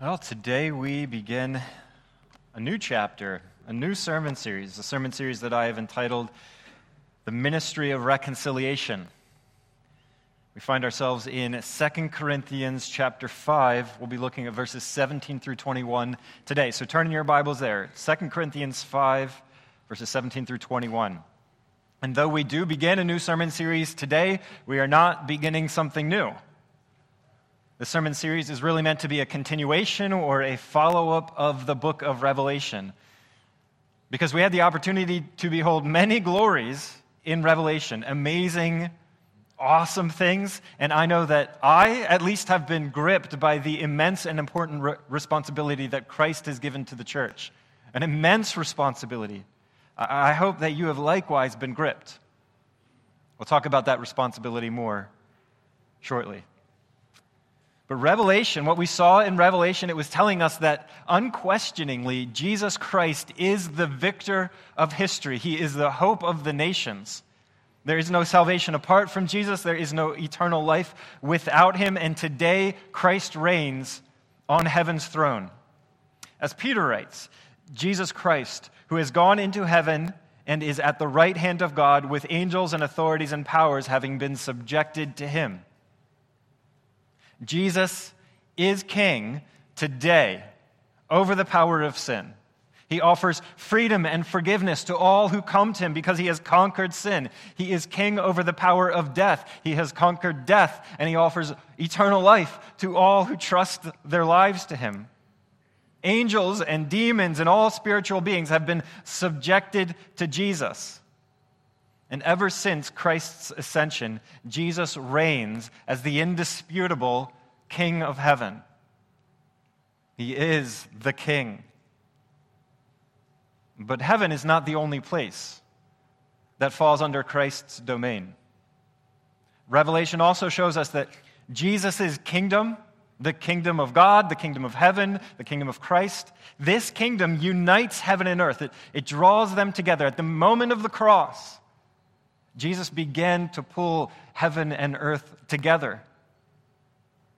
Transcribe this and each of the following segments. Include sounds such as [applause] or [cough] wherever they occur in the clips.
Well, today we begin a new chapter, a new sermon series, a sermon series that I have entitled The Ministry of Reconciliation. We find ourselves in 2 Corinthians chapter 5. We'll be looking at verses 17 through 21 today. So turn in your Bibles there. 2 Corinthians 5, verses 17 through 21. And though we do begin a new sermon series today, we are not beginning something new. The sermon series is really meant to be a continuation or a follow up of the book of Revelation. Because we had the opportunity to behold many glories in Revelation, amazing, awesome things. And I know that I, at least, have been gripped by the immense and important re- responsibility that Christ has given to the church. An immense responsibility. I-, I hope that you have likewise been gripped. We'll talk about that responsibility more shortly. But Revelation, what we saw in Revelation, it was telling us that unquestioningly, Jesus Christ is the victor of history. He is the hope of the nations. There is no salvation apart from Jesus, there is no eternal life without him. And today, Christ reigns on heaven's throne. As Peter writes, Jesus Christ, who has gone into heaven and is at the right hand of God with angels and authorities and powers having been subjected to him. Jesus is king today over the power of sin. He offers freedom and forgiveness to all who come to him because he has conquered sin. He is king over the power of death. He has conquered death, and he offers eternal life to all who trust their lives to him. Angels and demons and all spiritual beings have been subjected to Jesus. And ever since Christ's ascension, Jesus reigns as the indisputable King of heaven. He is the King. But heaven is not the only place that falls under Christ's domain. Revelation also shows us that Jesus' kingdom, the kingdom of God, the kingdom of heaven, the kingdom of Christ, this kingdom unites heaven and earth. It, it draws them together. At the moment of the cross, Jesus began to pull heaven and earth together.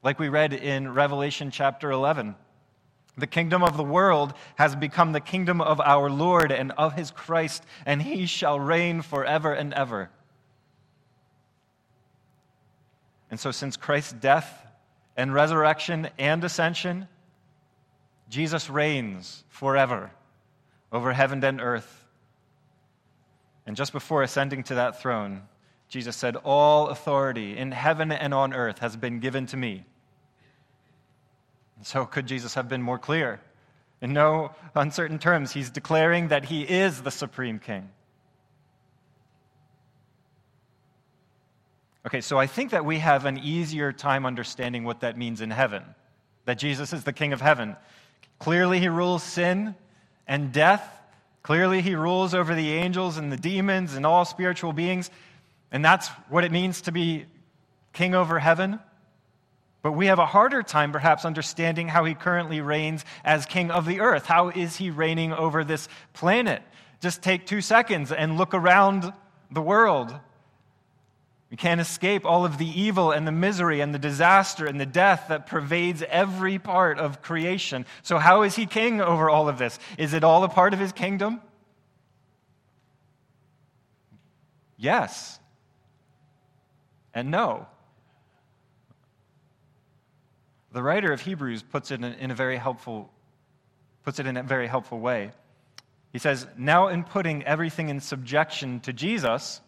Like we read in Revelation chapter 11. The kingdom of the world has become the kingdom of our Lord and of his Christ, and he shall reign forever and ever. And so, since Christ's death and resurrection and ascension, Jesus reigns forever over heaven and earth and just before ascending to that throne, Jesus said, All authority in heaven and on earth has been given to me. And so, could Jesus have been more clear? In no uncertain terms, he's declaring that he is the supreme king. Okay, so I think that we have an easier time understanding what that means in heaven, that Jesus is the king of heaven. Clearly, he rules sin and death Clearly, he rules over the angels and the demons and all spiritual beings, and that's what it means to be king over heaven. But we have a harder time, perhaps, understanding how he currently reigns as king of the earth. How is he reigning over this planet? Just take two seconds and look around the world. We can't escape all of the evil and the misery and the disaster and the death that pervades every part of creation. So, how is he king over all of this? Is it all a part of his kingdom? Yes. And no. The writer of Hebrews puts it in, a very helpful puts it in a very helpful way. He says, "Now in putting everything in subjection to Jesus,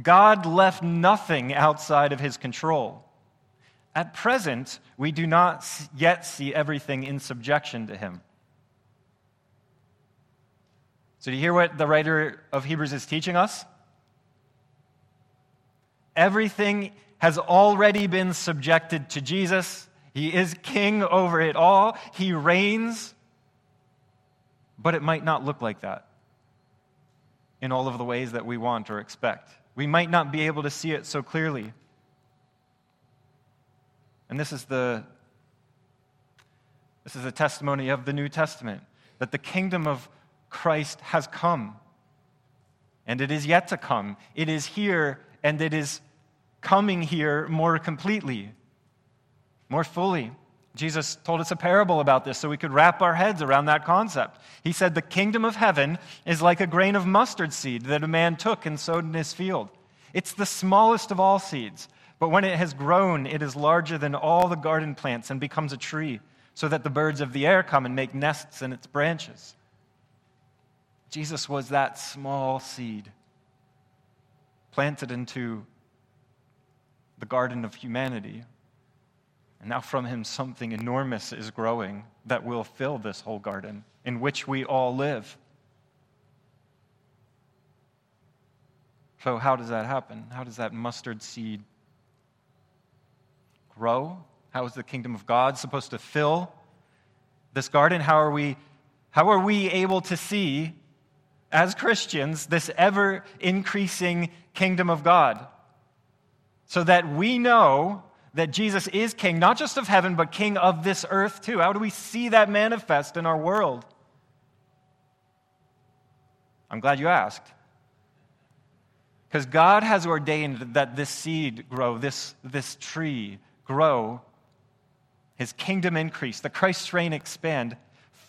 God left nothing outside of his control. At present, we do not yet see everything in subjection to him. So, do you hear what the writer of Hebrews is teaching us? Everything has already been subjected to Jesus. He is king over it all, he reigns. But it might not look like that in all of the ways that we want or expect. We might not be able to see it so clearly. And this is the this is a testimony of the New Testament that the kingdom of Christ has come. And it is yet to come. It is here and it is coming here more completely, more fully. Jesus told us a parable about this so we could wrap our heads around that concept. He said, The kingdom of heaven is like a grain of mustard seed that a man took and sowed in his field. It's the smallest of all seeds, but when it has grown, it is larger than all the garden plants and becomes a tree, so that the birds of the air come and make nests in its branches. Jesus was that small seed planted into the garden of humanity and now from him, something enormous is growing that will fill this whole garden in which we all live. So, how does that happen? How does that mustard seed grow? How is the kingdom of God supposed to fill this garden? How are we, how are we able to see, as Christians, this ever increasing kingdom of God? So that we know that Jesus is king, not just of heaven, but king of this earth too. How do we see that manifest in our world? I'm glad you asked. Because God has ordained that this seed grow, this, this tree grow, his kingdom increase, the Christ's reign expand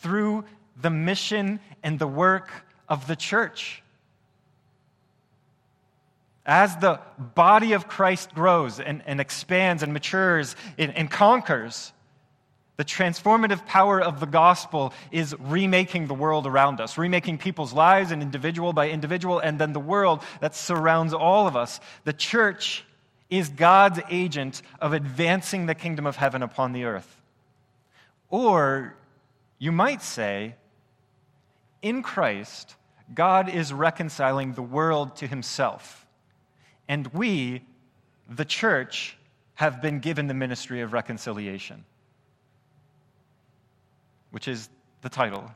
through the mission and the work of the church. As the body of Christ grows and, and expands and matures and, and conquers, the transformative power of the gospel is remaking the world around us, remaking people's lives and individual by individual, and then the world that surrounds all of us. The church is God's agent of advancing the kingdom of heaven upon the earth. Or you might say, in Christ, God is reconciling the world to himself. And we, the church, have been given the ministry of reconciliation, which is the title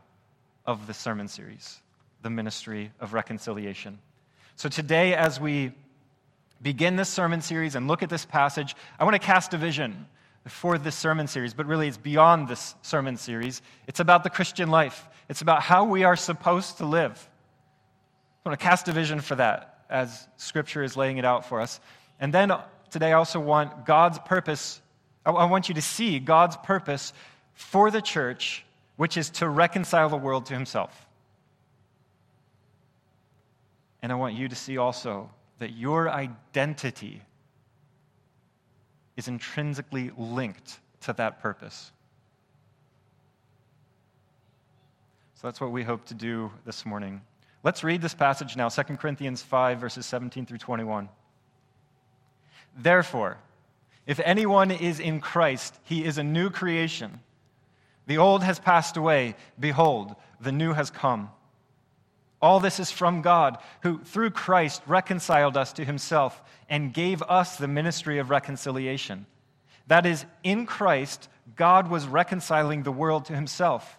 of the sermon series, The Ministry of Reconciliation. So today, as we begin this sermon series and look at this passage, I want to cast a vision for this sermon series, but really it's beyond this sermon series. It's about the Christian life, it's about how we are supposed to live. I want to cast a vision for that as Scripture is laying it out for us. And then today, I also want God's purpose. I want you to see God's purpose for the church, which is to reconcile the world to Himself. And I want you to see also that your identity is intrinsically linked to that purpose. So that's what we hope to do this morning. Let's read this passage now 2 Corinthians 5, verses 17 through 21. Therefore, if anyone is in Christ, he is a new creation. The old has passed away. Behold, the new has come. All this is from God, who through Christ reconciled us to himself and gave us the ministry of reconciliation. That is, in Christ, God was reconciling the world to himself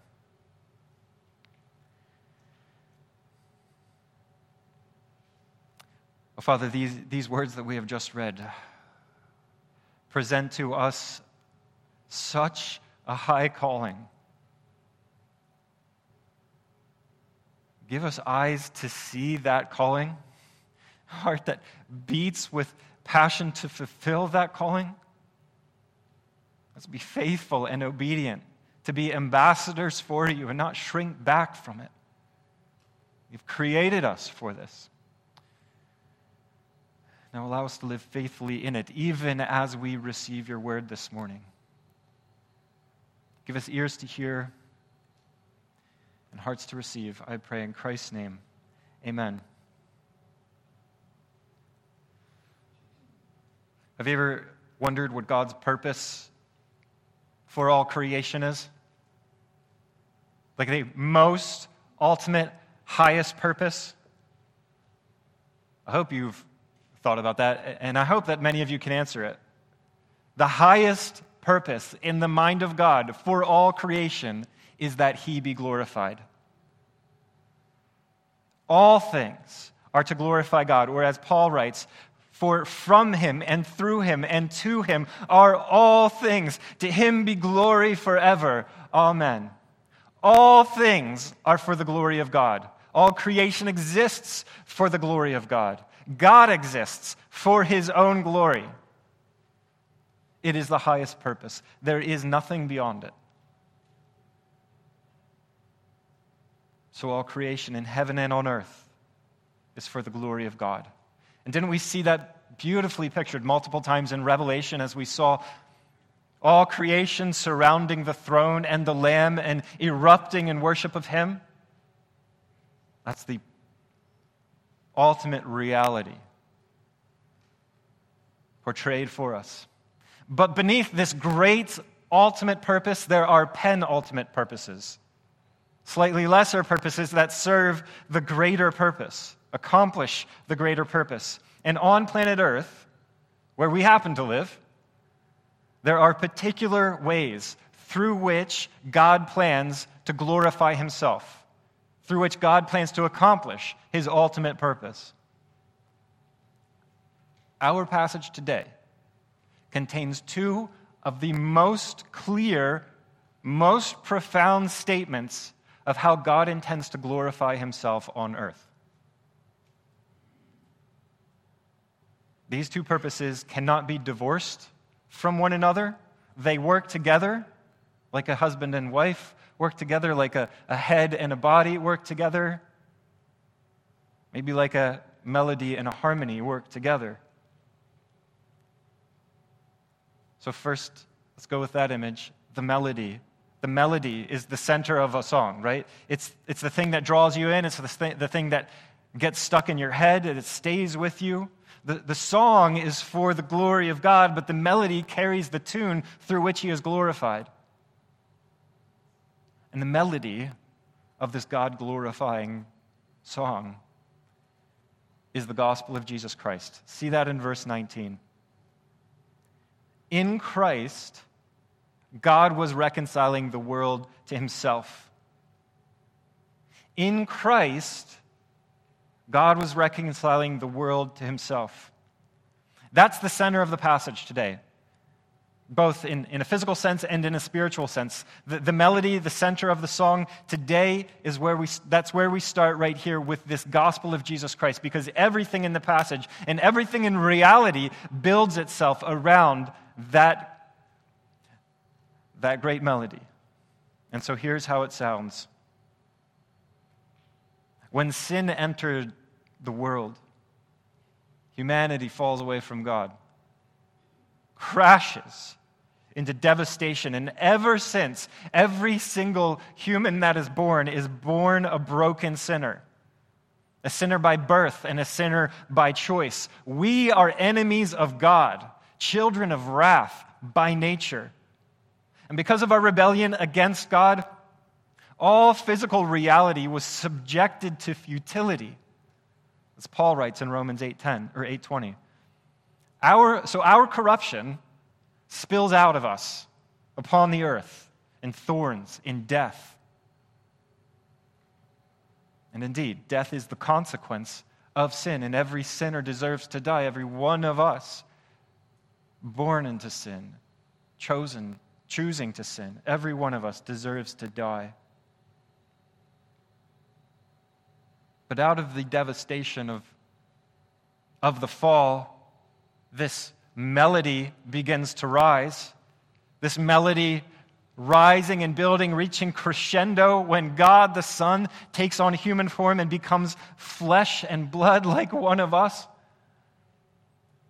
Father, these, these words that we have just read present to us such a high calling. Give us eyes to see that calling, heart that beats with passion to fulfill that calling. Let's be faithful and obedient, to be ambassadors for you and not shrink back from it. You've created us for this. Now allow us to live faithfully in it, even as we receive your word this morning. Give us ears to hear and hearts to receive. I pray in Christ's name. Amen. Have you ever wondered what God's purpose for all creation is? Like the most ultimate, highest purpose? I hope you've thought about that, and I hope that many of you can answer it. The highest purpose in the mind of God for all creation is that he be glorified. All things are to glorify God, or as Paul writes, for from him and through him and to him are all things. To him be glory forever. Amen. All things are for the glory of God. All creation exists for the glory of God. God exists for his own glory. It is the highest purpose. There is nothing beyond it. So, all creation in heaven and on earth is for the glory of God. And didn't we see that beautifully pictured multiple times in Revelation as we saw all creation surrounding the throne and the Lamb and erupting in worship of Him? That's the ultimate reality portrayed for us. But beneath this great ultimate purpose, there are penultimate purposes, slightly lesser purposes that serve the greater purpose, accomplish the greater purpose. And on planet Earth, where we happen to live, there are particular ways through which God plans to glorify himself, through which God plans to accomplish his ultimate purpose. Our passage today contains two of the most clear, most profound statements of how God intends to glorify himself on earth. These two purposes cannot be divorced from one another. They work together, like a husband and wife work together, like a, a head and a body work together. Maybe like a melody and a harmony work together. So, first, let's go with that image the melody. The melody is the center of a song, right? It's, it's the thing that draws you in, it's the, th- the thing that gets stuck in your head, and it stays with you. The, the song is for the glory of God, but the melody carries the tune through which He is glorified. And the melody of this God glorifying song is the gospel of Jesus Christ. See that in verse 19. In Christ, God was reconciling the world to himself. In Christ, God was reconciling the world to himself. That's the center of the passage today, both in, in a physical sense and in a spiritual sense. The, the melody, the center of the song today is where we, that's where we start right here with this gospel of Jesus Christ, because everything in the passage and everything in reality builds itself around that, that great melody. And so here's how it sounds. When sin entered the world, humanity falls away from God, crashes into devastation. And ever since, every single human that is born is born a broken sinner. A sinner by birth and a sinner by choice. We are enemies of God children of wrath by nature. And because of our rebellion against God, all physical reality was subjected to futility. As Paul writes in Romans 8:10 or 8:20. Our, so our corruption spills out of us upon the earth in thorns, in death. And indeed, death is the consequence of sin, and every sinner deserves to die, every one of us born into sin, chosen, choosing to sin. Every one of us deserves to die. But out of the devastation of, of the fall, this melody begins to rise. This melody rising and building, reaching crescendo when God the Son takes on human form and becomes flesh and blood like one of us.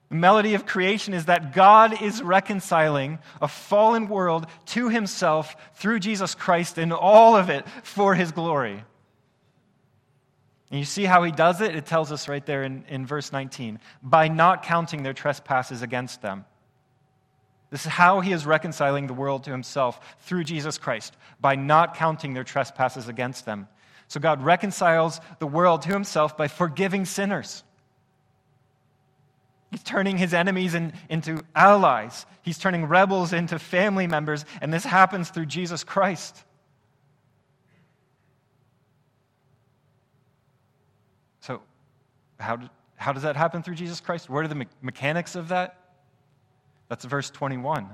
The melody of creation is that God is reconciling a fallen world to himself through Jesus Christ and all of it for his glory. And you see how he does it? It tells us right there in, in verse 19 by not counting their trespasses against them. This is how he is reconciling the world to himself through Jesus Christ, by not counting their trespasses against them. So God reconciles the world to himself by forgiving sinners. He's turning his enemies in, into allies. He's turning rebels into family members, and this happens through Jesus Christ. How, do, how does that happen through Jesus Christ? What are the me- mechanics of that? That's verse 21.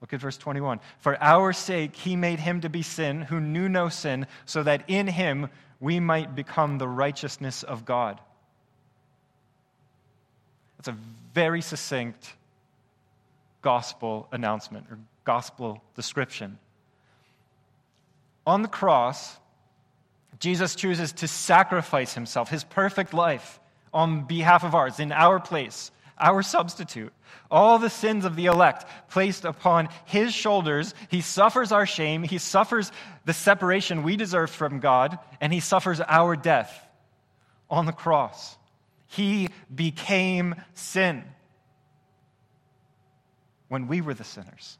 Look at verse 21. For our sake, he made him to be sin who knew no sin, so that in him we might become the righteousness of God. That's a very succinct gospel announcement or gospel description. On the cross, Jesus chooses to sacrifice himself, his perfect life, on behalf of ours, in our place, our substitute. All the sins of the elect placed upon his shoulders. He suffers our shame, he suffers the separation we deserve from God, and he suffers our death on the cross. He became sin when we were the sinners.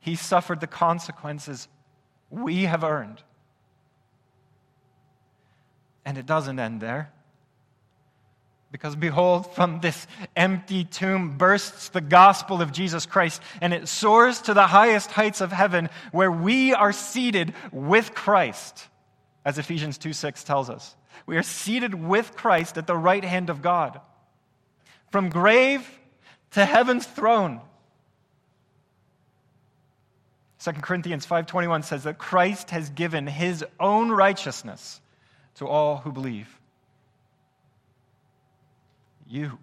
He suffered the consequences we have earned. And it doesn't end there. Because behold, from this empty tomb bursts the gospel of Jesus Christ, and it soars to the highest heights of heaven, where we are seated with Christ, as Ephesians 2 6 tells us. We are seated with Christ at the right hand of God. From grave to heaven's throne. 2 Corinthians 5:21 says that Christ has given his own righteousness to all who believe. You,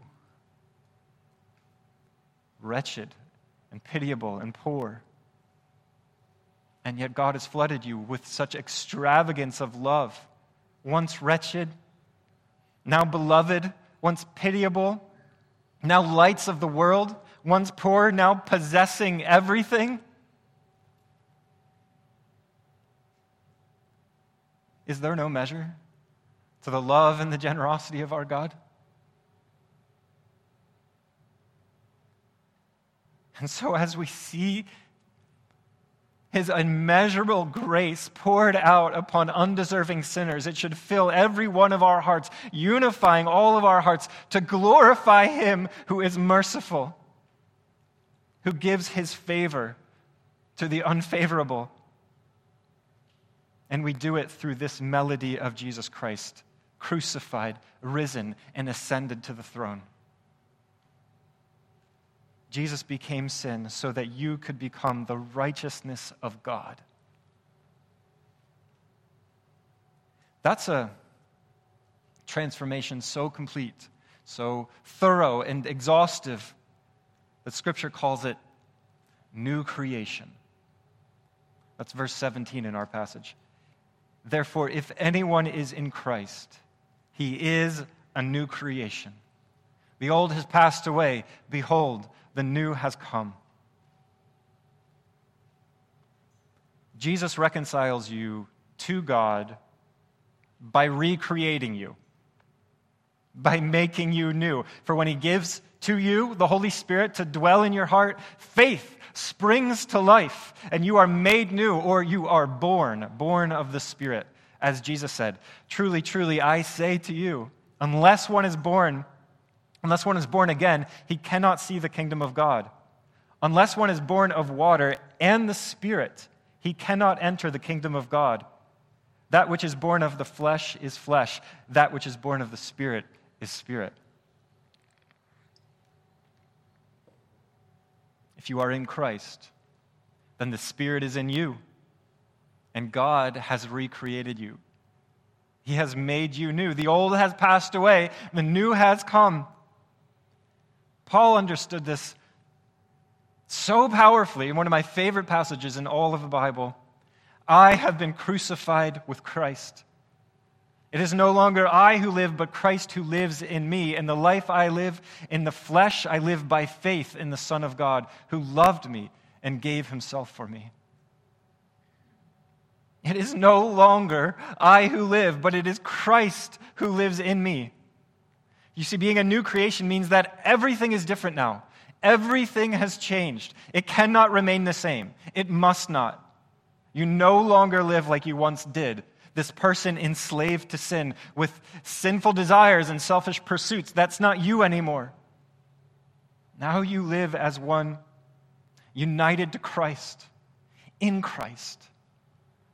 wretched and pitiable and poor, and yet God has flooded you with such extravagance of love. Once wretched, now beloved, once pitiable, now lights of the world, once poor, now possessing everything. Is there no measure to the love and the generosity of our God? And so, as we see his immeasurable grace poured out upon undeserving sinners. It should fill every one of our hearts, unifying all of our hearts to glorify him who is merciful, who gives his favor to the unfavorable. And we do it through this melody of Jesus Christ, crucified, risen, and ascended to the throne. Jesus became sin so that you could become the righteousness of God. That's a transformation so complete, so thorough and exhaustive that Scripture calls it new creation. That's verse 17 in our passage. Therefore, if anyone is in Christ, he is a new creation. The old has passed away. Behold, the new has come. Jesus reconciles you to God by recreating you, by making you new. For when He gives to you the Holy Spirit to dwell in your heart, faith springs to life, and you are made new, or you are born, born of the Spirit. As Jesus said, Truly, truly, I say to you, unless one is born Unless one is born again, he cannot see the kingdom of God. Unless one is born of water and the Spirit, he cannot enter the kingdom of God. That which is born of the flesh is flesh, that which is born of the Spirit is spirit. If you are in Christ, then the Spirit is in you, and God has recreated you. He has made you new. The old has passed away, the new has come. Paul understood this so powerfully in one of my favorite passages in all of the Bible. I have been crucified with Christ. It is no longer I who live, but Christ who lives in me. And the life I live in the flesh, I live by faith in the Son of God, who loved me and gave himself for me. It is no longer I who live, but it is Christ who lives in me. You see, being a new creation means that everything is different now. Everything has changed. It cannot remain the same. It must not. You no longer live like you once did. This person enslaved to sin with sinful desires and selfish pursuits. That's not you anymore. Now you live as one united to Christ, in Christ,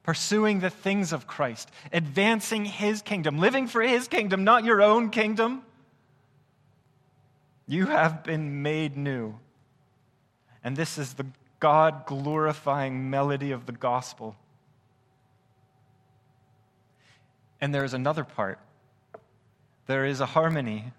pursuing the things of Christ, advancing his kingdom, living for his kingdom, not your own kingdom. You have been made new. And this is the God glorifying melody of the gospel. And there is another part there is a harmony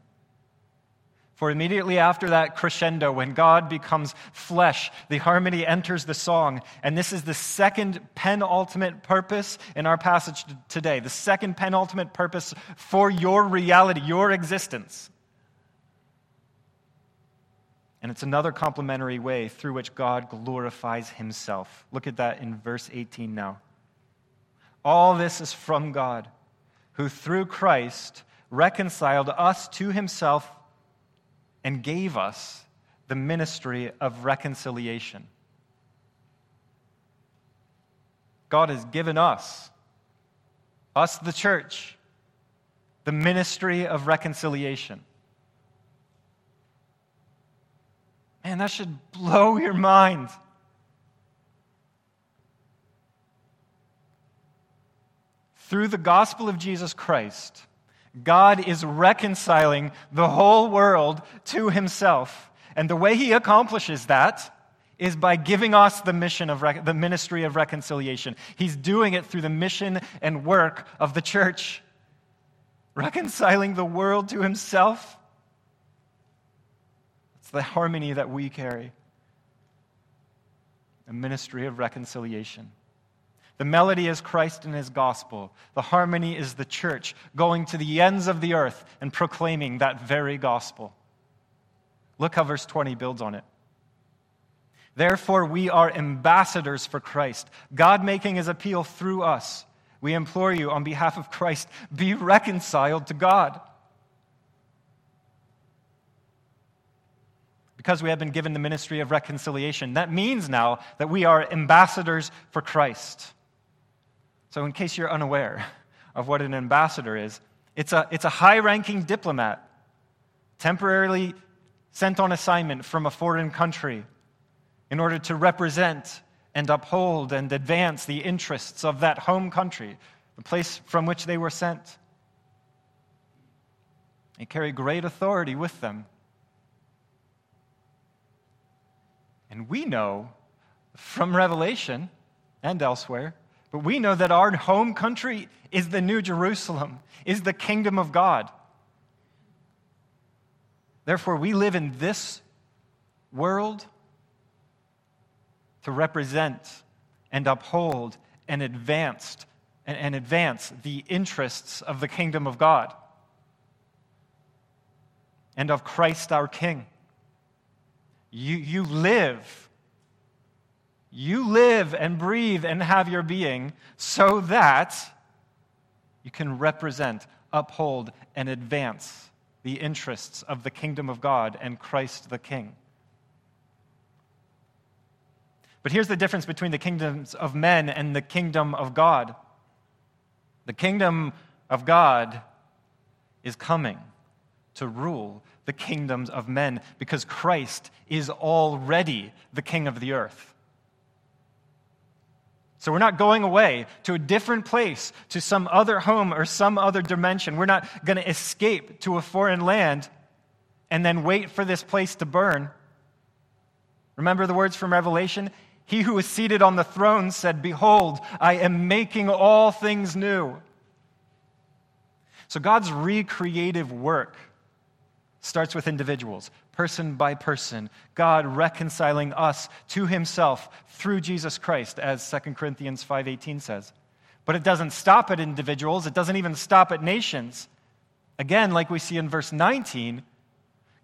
for immediately after that crescendo, when God becomes flesh, the harmony enters the song. And this is the second penultimate purpose in our passage today. The second penultimate purpose for your reality, your existence. And it's another complementary way through which God glorifies himself. Look at that in verse 18 now. All this is from God, who through Christ reconciled us to himself and gave us the ministry of reconciliation. God has given us, us the church, the ministry of reconciliation. Man, that should blow your mind. Through the gospel of Jesus Christ, God is reconciling the whole world to himself. And the way he accomplishes that is by giving us the mission of the ministry of reconciliation. He's doing it through the mission and work of the church. Reconciling the world to himself. It's the harmony that we carry. A ministry of reconciliation. The melody is Christ and his gospel. The harmony is the church going to the ends of the earth and proclaiming that very gospel. Look how verse 20 builds on it. Therefore, we are ambassadors for Christ, God making his appeal through us. We implore you, on behalf of Christ, be reconciled to God. Because we have been given the ministry of reconciliation, that means now that we are ambassadors for Christ. So, in case you're unaware of what an ambassador is, it's a, it's a high ranking diplomat temporarily sent on assignment from a foreign country in order to represent and uphold and advance the interests of that home country, the place from which they were sent. They carry great authority with them. And we know from Revelation and elsewhere but we know that our home country is the New Jerusalem, is the kingdom of God. Therefore, we live in this world to represent and uphold and advance and, advance the interests of the kingdom of God and of Christ our King. You, you live you live and breathe and have your being so that you can represent, uphold, and advance the interests of the kingdom of God and Christ the King. But here's the difference between the kingdoms of men and the kingdom of God. The kingdom of God is coming to rule the kingdoms of men because Christ is already the king of the earth. So we're not going away to a different place, to some other home or some other dimension. We're not going to escape to a foreign land and then wait for this place to burn. Remember the words from Revelation? He who is seated on the throne said, Behold, I am making all things new. So God's recreative work starts with individuals person by person, God reconciling us to himself through Jesus Christ, as 2 Corinthians 5.18 says. But it doesn't stop at individuals. It doesn't even stop at nations. Again, like we see in verse 19,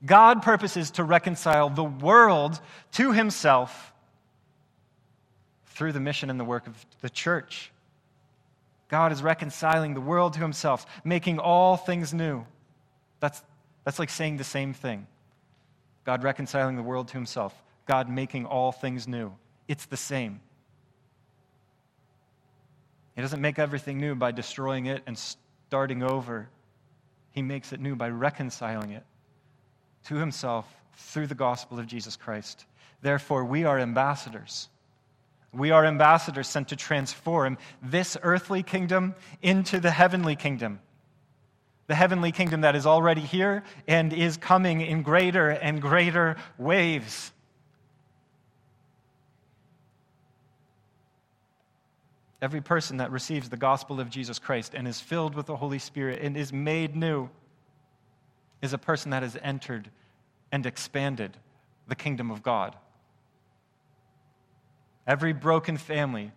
God purposes to reconcile the world to himself through the mission and the work of the church. God is reconciling the world to himself, making all things new. That's, that's like saying the same thing. God reconciling the world to himself, God making all things new. It's the same. He doesn't make everything new by destroying it and starting over. He makes it new by reconciling it to himself through the gospel of Jesus Christ. Therefore, we are ambassadors. We are ambassadors sent to transform this earthly kingdom into the heavenly kingdom. The heavenly kingdom that is already here and is coming in greater and greater waves. Every person that receives the gospel of Jesus Christ and is filled with the Holy Spirit and is made new is a person that has entered and expanded the kingdom of God. Every broken family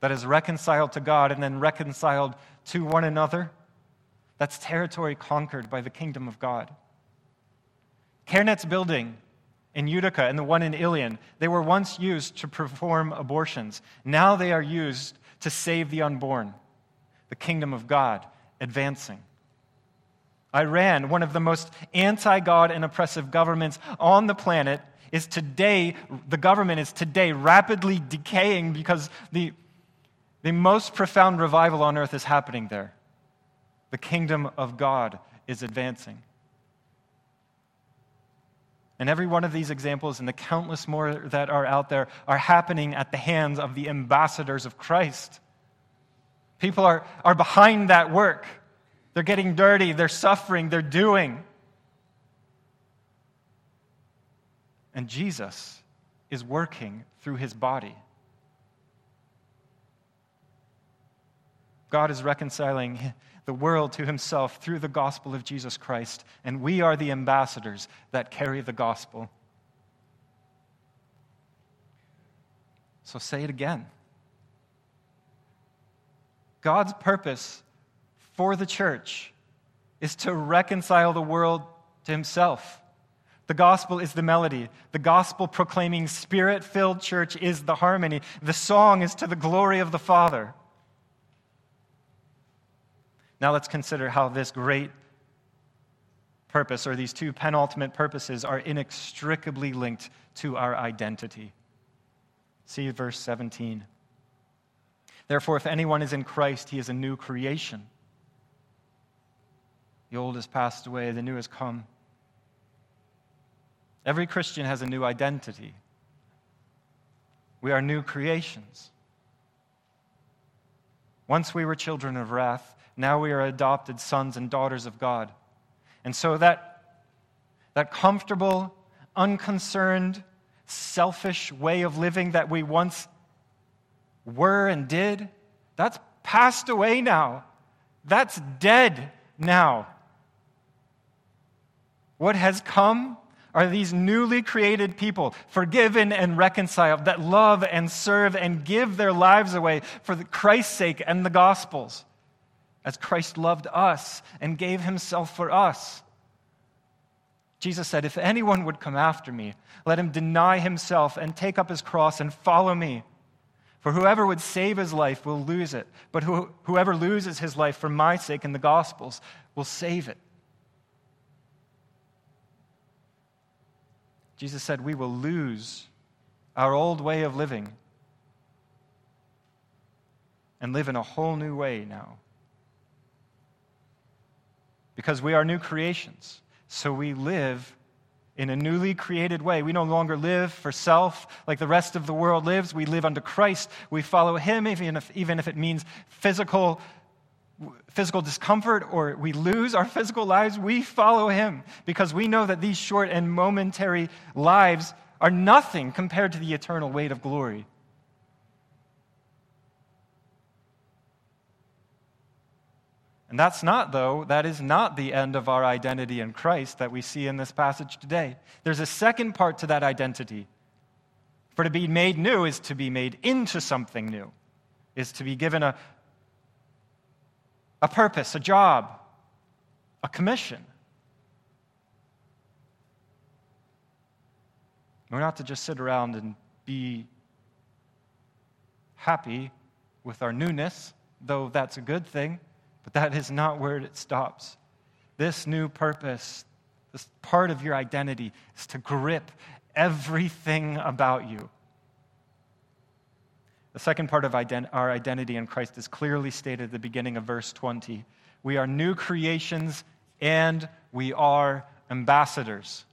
that is reconciled to God and then reconciled to one another, that's territory conquered by the kingdom of God. CareNet's building in Utica and the one in Ilion, they were once used to perform abortions. Now they are used to save the unborn, the kingdom of God advancing. Iran, one of the most anti God and oppressive governments on the planet, is today, the government is today rapidly decaying because the, the most profound revival on earth is happening there. The kingdom of God is advancing. And every one of these examples and the countless more that are out there are happening at the hands of the ambassadors of Christ. People are, are behind that work. They're getting dirty, they're suffering, they're doing. And Jesus is working through his body. God is reconciling the world to himself through the gospel of Jesus Christ, and we are the ambassadors that carry the gospel. So say it again. God's purpose for the church is to reconcile the world to himself. The gospel is the melody. The gospel proclaiming, spirit filled church is the harmony. The song is to the glory of the Father. Now let's consider how this great purpose, or these two penultimate purposes, are inextricably linked to our identity. See verse 17. Therefore, if anyone is in Christ, he is a new creation. The old has passed away, the new has come. Every Christian has a new identity. We are new creations. Once we were children of wrath, now we are adopted sons and daughters of God. And so that, that comfortable, unconcerned, selfish way of living that we once were and did, that's passed away now. That's dead now. What has come are these newly created people, forgiven and reconciled, that love and serve and give their lives away for Christ's sake and the gospel's, as Christ loved us and gave himself for us. Jesus said, If anyone would come after me, let him deny himself and take up his cross and follow me. For whoever would save his life will lose it, but who, whoever loses his life for my sake and the gospel's will save it. Jesus said, We will lose our old way of living and live in a whole new way now. Because we are new creations. So we live in a newly created way. We no longer live for self like the rest of the world lives. We live under Christ. We follow Him, even if, even if it means physical physical discomfort or we lose our physical lives, we follow him because we know that these short and momentary lives are nothing compared to the eternal weight of glory. And that's not, though, that is not the end of our identity in Christ that we see in this passage today. There's a second part to that identity. For to be made new is to be made into something new, is to be given a, a purpose, a job, a commission. We're not to just sit around and be happy with our newness, though that's a good thing, but that is not where it stops. This new purpose, this part of your identity, is to grip everything about you. The second part of ident- our identity in Christ is clearly stated at the beginning of verse 20. We are new creations and we are ambassadors.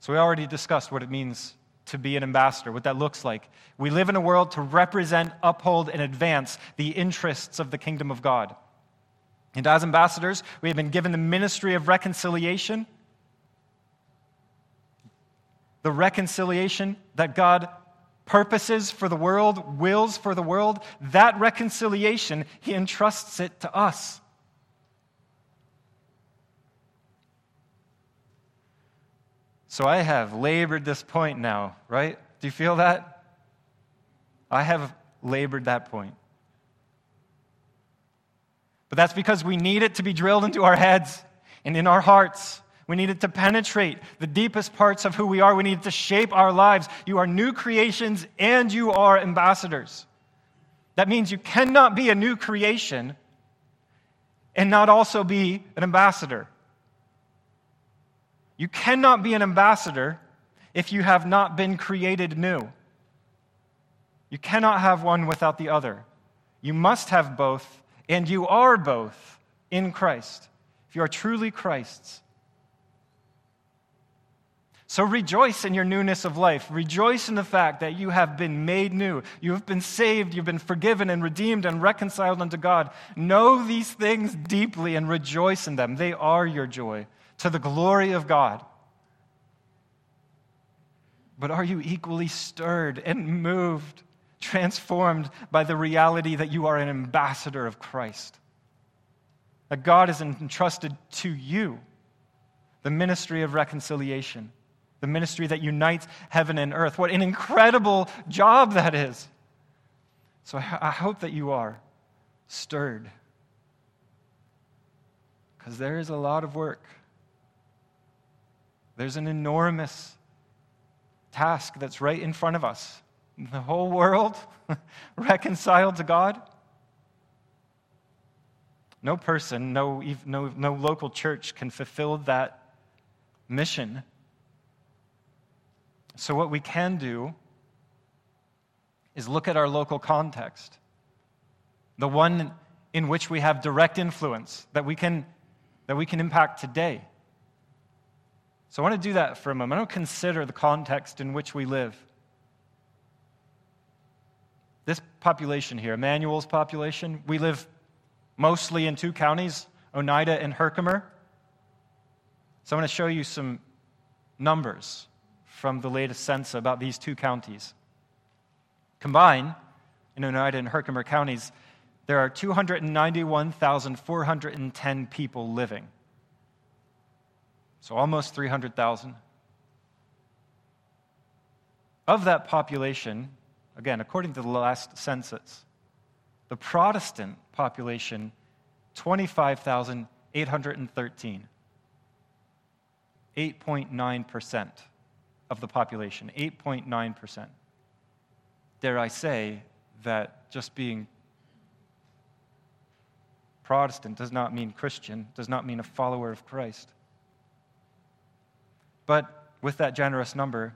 So we already discussed what it means to be an ambassador, what that looks like. We live in a world to represent, uphold, and advance the interests of the kingdom of God. And as ambassadors, we have been given the ministry of reconciliation. The reconciliation that God purposes for the world, wills for the world, that reconciliation, He entrusts it to us. So I have labored this point now, right? Do you feel that? I have labored that point. But that's because we need it to be drilled into our heads and in our hearts. We need it to penetrate the deepest parts of who we are. We need it to shape our lives. You are new creations and you are ambassadors. That means you cannot be a new creation and not also be an ambassador. You cannot be an ambassador if you have not been created new. You cannot have one without the other. You must have both, and you are both in Christ. If you are truly Christ's. So rejoice in your newness of life. Rejoice in the fact that you have been made new. You have been saved. You've been forgiven and redeemed and reconciled unto God. Know these things deeply and rejoice in them. They are your joy to the glory of God. But are you equally stirred and moved, transformed by the reality that you are an ambassador of Christ? That God has entrusted to you the ministry of reconciliation, the ministry that unites heaven and earth. What an incredible job that is. So I hope that you are stirred because there is a lot of work. There's an enormous task that's right in front of us. The whole world [laughs] reconciled to God. No person, no, no, no local church can fulfill that mission. So, what we can do is look at our local context, the one in which we have direct influence that we can, that we can impact today. So I want to do that for a moment. I want to consider the context in which we live. This population here, Emmanuel's population, we live mostly in two counties, Oneida and Herkimer. So I'm going to show you some numbers from the latest census about these two counties. Combined, in Oneida and Herkimer counties, there are 291,410 people living. So almost 300,000. Of that population, again, according to the last census, the Protestant population, 25,813. 8.9% of the population. 8.9%. Dare I say that just being Protestant does not mean Christian, does not mean a follower of Christ. But with that generous number,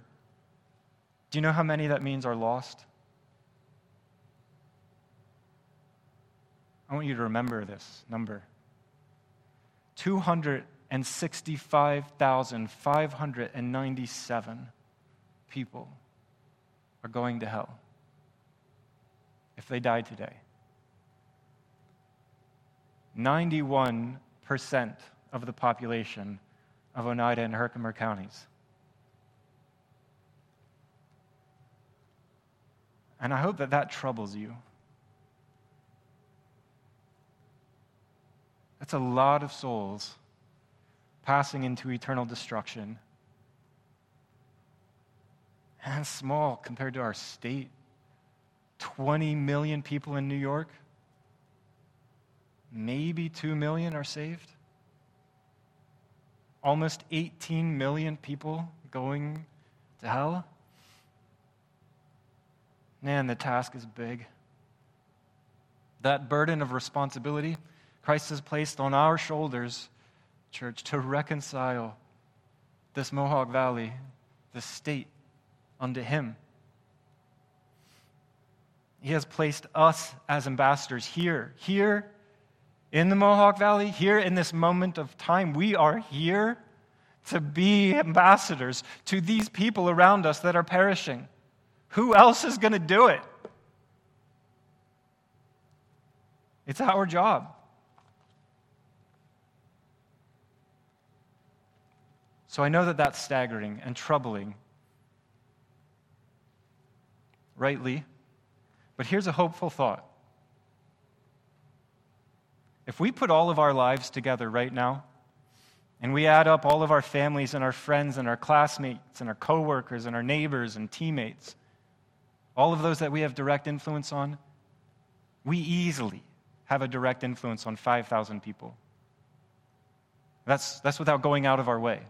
do you know how many that means are lost? I want you to remember this number 265,597 people are going to hell if they die today. 91% of the population of Oneida and Herkimer counties. And I hope that that troubles you. That's a lot of souls passing into eternal destruction. And small compared to our state. 20 million people in New York. Maybe 2 million are saved almost 18 million people going to hell? Man, the task is big. That burden of responsibility Christ has placed on our shoulders, church, to reconcile this Mohawk Valley, this state, unto Him. He has placed us as ambassadors here, here in the Mohawk Valley, here in this moment of time, we are here to be ambassadors to these people around us that are perishing. Who else is going to do it? It's our job. So I know that that's staggering and troubling. Rightly. But here's a hopeful thought. If we put all of our lives together right now, and we add up all of our families and our friends and our classmates and our coworkers and our neighbors and teammates, all of those that we have direct influence on, we easily have a direct influence on 5,000 people. That's, that's without going out of our way.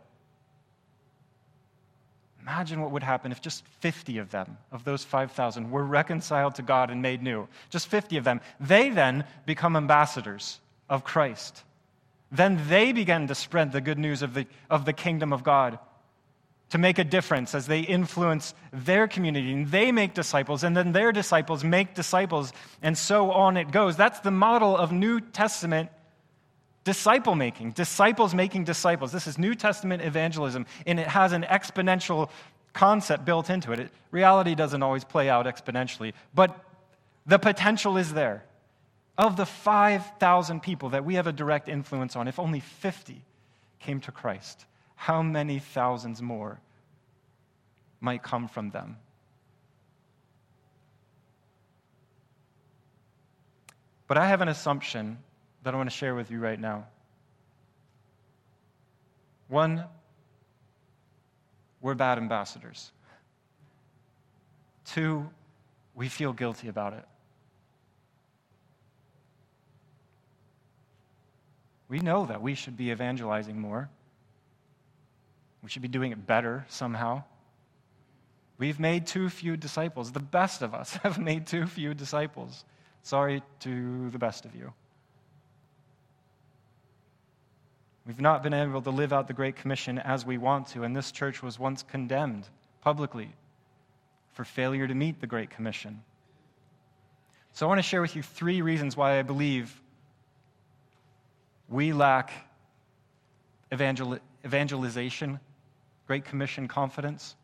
Imagine what would happen if just 50 of them, of those 5,000, were reconciled to God and made new. Just 50 of them. They then become ambassadors of Christ. Then they begin to spread the good news of the, of the kingdom of God to make a difference as they influence their community and they make disciples and then their disciples make disciples and so on it goes. That's the model of New Testament disciple making, disciples making disciples. This is New Testament evangelism and it has an exponential concept built into it. it reality doesn't always play out exponentially, but the potential is there. Of the 5,000 people that we have a direct influence on, if only 50 came to Christ, how many thousands more might come from them? But I have an assumption that I want to share with you right now. One, we're bad ambassadors. Two, we feel guilty about it. We know that we should be evangelizing more. We should be doing it better somehow. We've made too few disciples. The best of us [laughs] have made too few disciples. Sorry to the best of you. We've not been able to live out the Great Commission as we want to, and this church was once condemned publicly for failure to meet the Great Commission. So I want to share with you three reasons why I believe we lack evangel- evangelization, Great Commission confidence.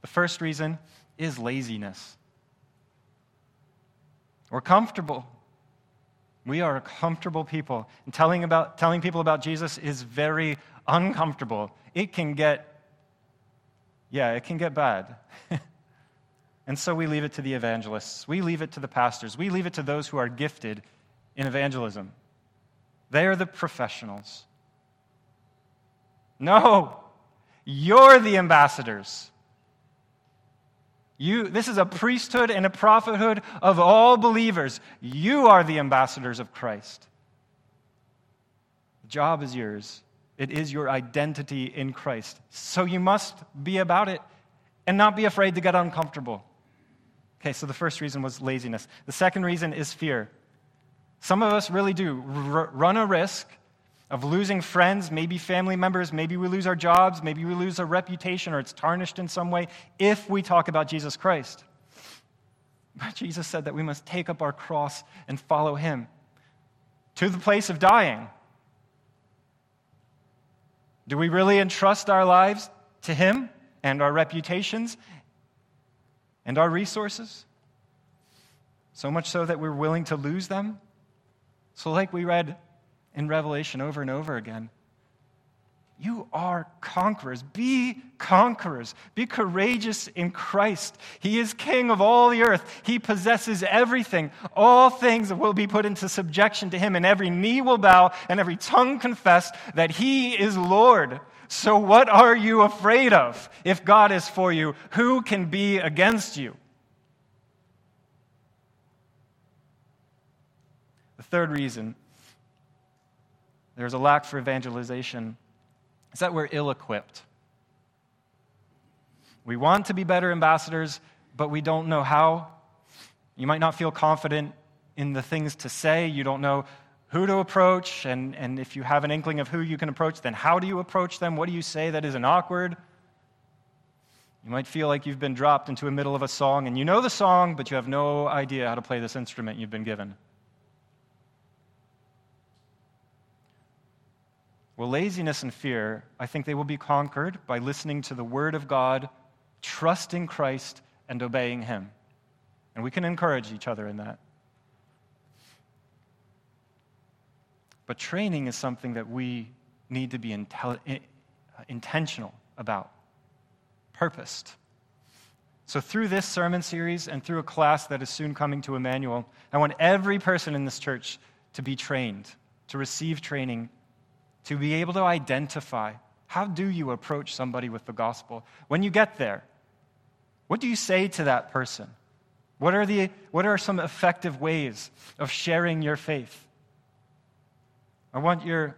The first reason is laziness. We're comfortable. We are comfortable people. And telling, about, telling people about Jesus is very uncomfortable. It can get, yeah, it can get bad. [laughs] and so we leave it to the evangelists. We leave it to the pastors. We leave it to those who are gifted in evangelism. They are the professionals. No, you're the ambassadors. You, this is a priesthood and a prophethood of all believers. You are the ambassadors of Christ. The job is yours. It is your identity in Christ. So you must be about it and not be afraid to get uncomfortable. Okay, so the first reason was laziness. The second reason is fear. Some of us really do r- run a risk of losing friends, maybe family members, maybe we lose our jobs, maybe we lose our reputation or it's tarnished in some way if we talk about Jesus Christ. But Jesus said that we must take up our cross and follow him to the place of dying. Do we really entrust our lives to him and our reputations and our resources? So much so that we're willing to lose them? So, like we read in Revelation over and over again. You are conquerors. Be conquerors. Be courageous in Christ. He is king of all the earth. He possesses everything. All things will be put into subjection to him, and every knee will bow and every tongue confess that he is Lord. So, what are you afraid of? If God is for you, who can be against you? The third reason there's a lack for evangelization, is that we're ill equipped. We want to be better ambassadors, but we don't know how. You might not feel confident in the things to say. You don't know who to approach. And, and if you have an inkling of who you can approach, then how do you approach them? What do you say that isn't awkward? You might feel like you've been dropped into the middle of a song and you know the song, but you have no idea how to play this instrument you've been given. Well, laziness and fear, I think they will be conquered by listening to the Word of God, trusting Christ, and obeying Him. And we can encourage each other in that. But training is something that we need to be intel- intentional about, purposed. So, through this sermon series and through a class that is soon coming to Emmanuel, I want every person in this church to be trained, to receive training, to be able to identify how do you approach somebody with the gospel? When you get there, what do you say to that person? What are, the, what are some effective ways of sharing your faith? I want your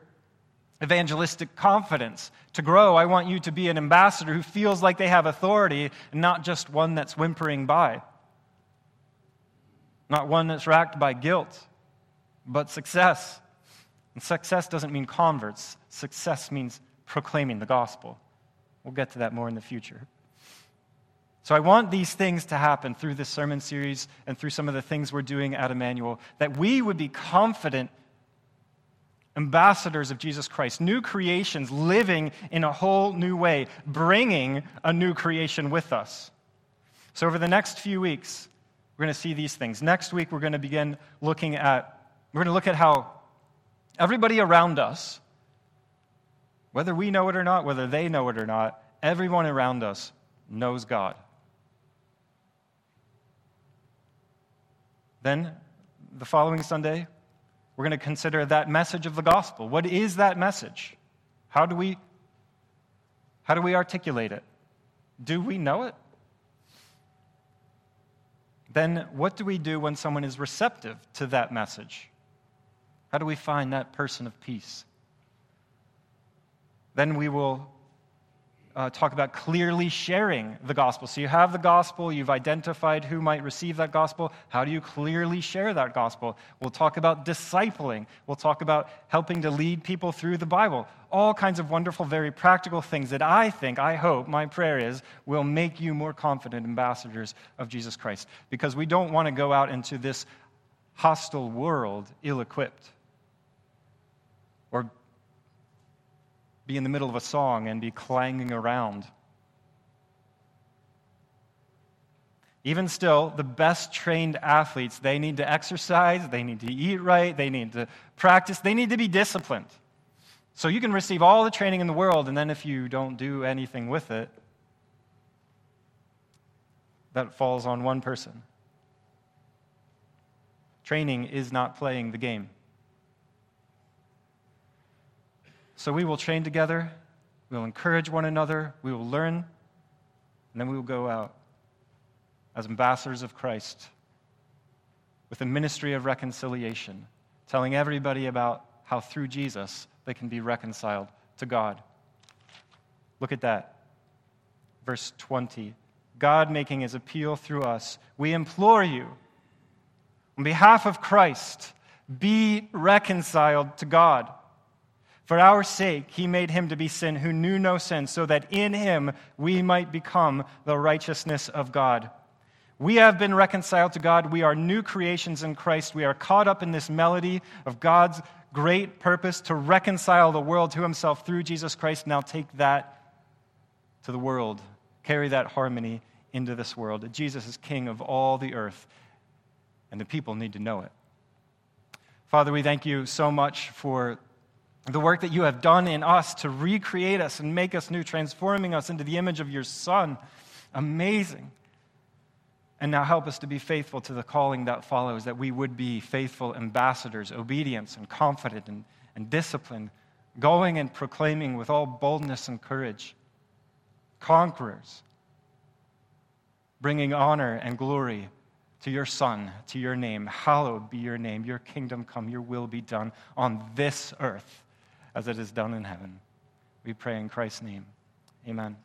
evangelistic confidence to grow. I want you to be an ambassador who feels like they have authority and not just one that's whimpering by, not one that's racked by guilt, but success. And success doesn't mean converts, success means proclaiming the gospel. We'll get to that more in the future. So I want these things to happen through this sermon series and through some of the things we're doing at Emmanuel, that we would be confident ambassadors of Jesus Christ, new creations living in a whole new way, bringing a new creation with us. So, over the next few weeks, we're going to see these things. Next week, we're going to begin looking at, we're going to look at how everybody around us, whether we know it or not, whether they know it or not, everyone around us knows God. Then, the following Sunday, we're going to consider that message of the gospel. What is that message? How do we how do we articulate it? Do we know it? Then what do we do when someone is receptive to that message? How do we find that person of peace? Then we will uh, talk about clearly sharing the gospel. So you have the gospel, you've identified who might receive that gospel. How do you clearly share that gospel? We'll talk about discipling. We'll talk about helping to lead people through the Bible. All kinds of wonderful, very practical things that I think, I hope, my prayer is, will make you more confident ambassadors of Jesus Christ. Because we don't want to go out into this hostile world ill equipped or be in the middle of a song and be clanging around. Even still, the best trained athletes, they need to exercise, they need to eat right, they need to practice, they need to be disciplined. So you can receive all the training in the world, and then if you don't do anything with it, that falls on one person. Training is not playing the game. So we will train together, we will encourage one another, we will learn, and then we will go out as ambassadors of Christ with a ministry of reconciliation, telling everybody about how through Jesus they can be reconciled to God. Look at that. Verse 20. God making his appeal through us, we implore you, on behalf of Christ, be reconciled to God. For our sake, he made him to be sin who knew no sin, so that in him we might become the righteousness of God. We have been reconciled to God. We are new creations in Christ. We are caught up in this melody of God's great purpose to reconcile the world to himself through Jesus Christ. Now take that to the world, carry that harmony into this world. Jesus is king of all the earth, and the people need to know it. Father, we thank you so much for the work that you have done in us to recreate us and make us new, transforming us into the image of your Son. Amazing. And now help us to be faithful to the calling that follows, that we would be faithful ambassadors, obedient and confident and, and disciplined, going and proclaiming with all boldness and courage, conquerors, bringing honor and glory to your Son, to your name. Hallowed be your name. Your kingdom come, your will be done on this earth as it is done in heaven. We pray in Christ's name. Amen.